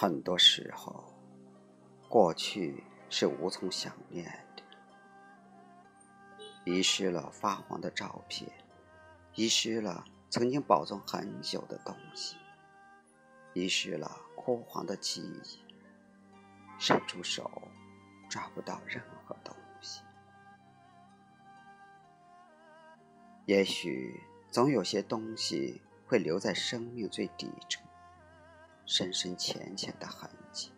很多时候，过去是无从想念的。遗失了发黄的照片，遗失了曾经保存很久的东西，遗失了枯黄的记忆。伸出手，抓不到任何东西。也许总有些东西会留在生命最底层。深深浅浅的痕迹，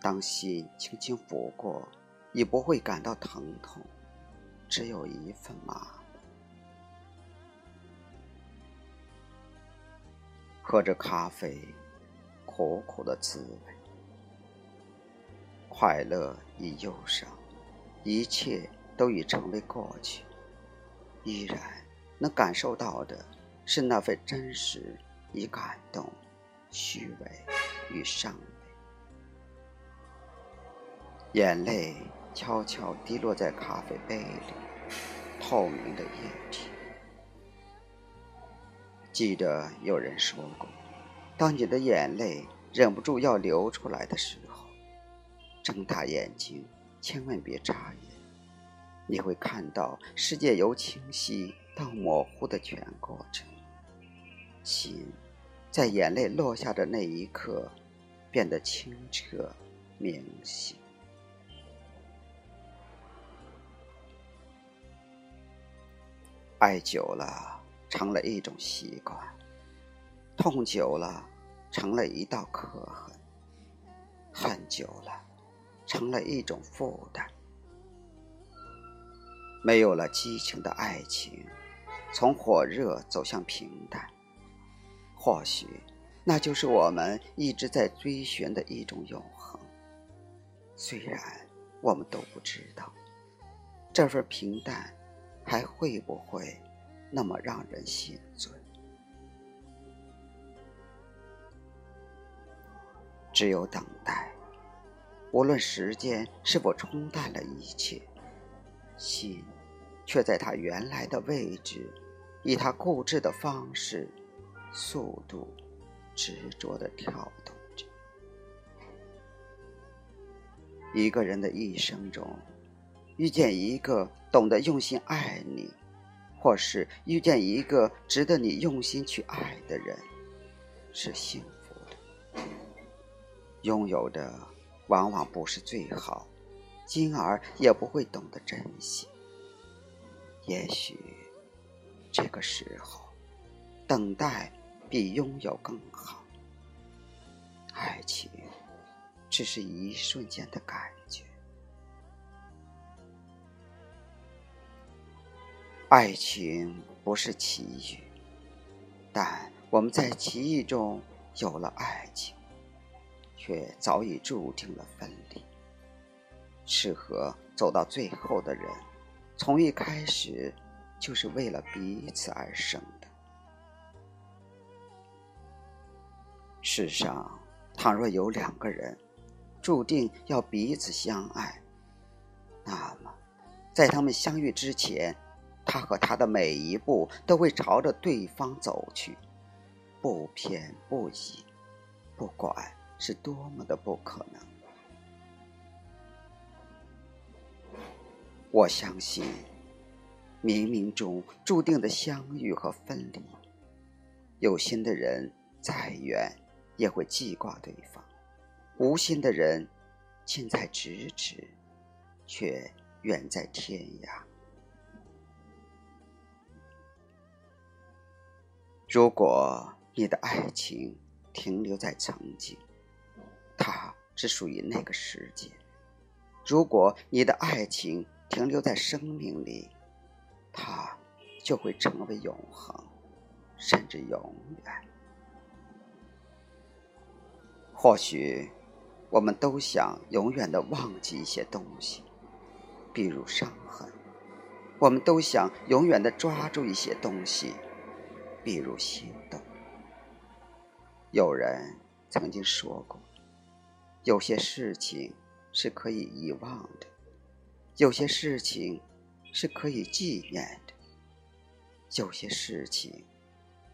当心轻轻拂过，已不会感到疼痛，只有一份麻木。喝着咖啡，苦苦的滋味，快乐与忧伤，一切都已成为过去，依然能感受到的是那份真实与感动。虚伪与上伪，眼泪悄悄滴落在咖啡杯里，透明的液体。记得有人说过，当你的眼泪忍不住要流出来的时候，睁大眼睛，千万别眨眼，你会看到世界由清晰到模糊的全过程，心。在眼泪落下的那一刻，变得清澈明晰。爱久了，成了一种习惯；痛久了，成了一道刻痕；恨久了，成了一种负担。没有了激情的爱情，从火热走向平淡。或许，那就是我们一直在追寻的一种永恒。虽然我们都不知道，这份平淡还会不会那么让人心醉。只有等待，无论时间是否冲淡了一切，心却在它原来的位置，以它固执的方式。速度，执着的跳动着。一个人的一生中，遇见一个懂得用心爱你，或是遇见一个值得你用心去爱的人，是幸福的。拥有的往往不是最好，进而也不会懂得珍惜。也许，这个时候，等待。比拥有更好。爱情只是一瞬间的感觉，爱情不是奇遇，但我们在奇遇中有了爱情，却早已注定了分离。适合走到最后的人，从一开始就是为了彼此而生的。世上，倘若有两个人注定要彼此相爱，那么，在他们相遇之前，他和他的每一步都会朝着对方走去，不偏不倚，不管是多么的不可能。我相信，冥冥中注定的相遇和分离，有心的人再远。也会记挂对方，无心的人近在咫尺，却远在天涯。如果你的爱情停留在曾经，它只属于那个世界；如果你的爱情停留在生命里，它就会成为永恒，甚至永远。或许，我们都想永远的忘记一些东西，比如伤痕；我们都想永远的抓住一些东西，比如心动。有人曾经说过，有些事情是可以遗忘的，有些事情是可以纪念的，有些事情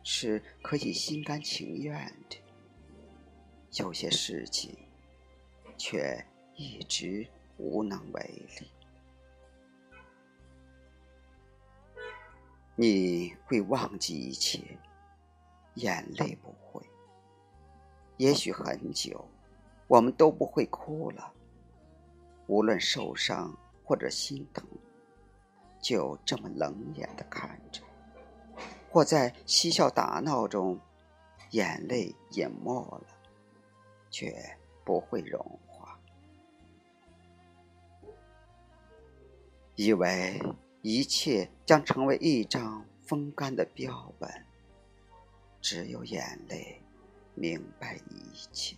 是可以心甘情愿的。有些事情却一直无能为力。你会忘记一切，眼泪不会。也许很久，我们都不会哭了。无论受伤或者心疼，就这么冷眼的看着，或在嬉笑打闹中，眼泪隐没了，却不会融化。以为一切将成为一张风干的标本，只有眼泪。明白一切。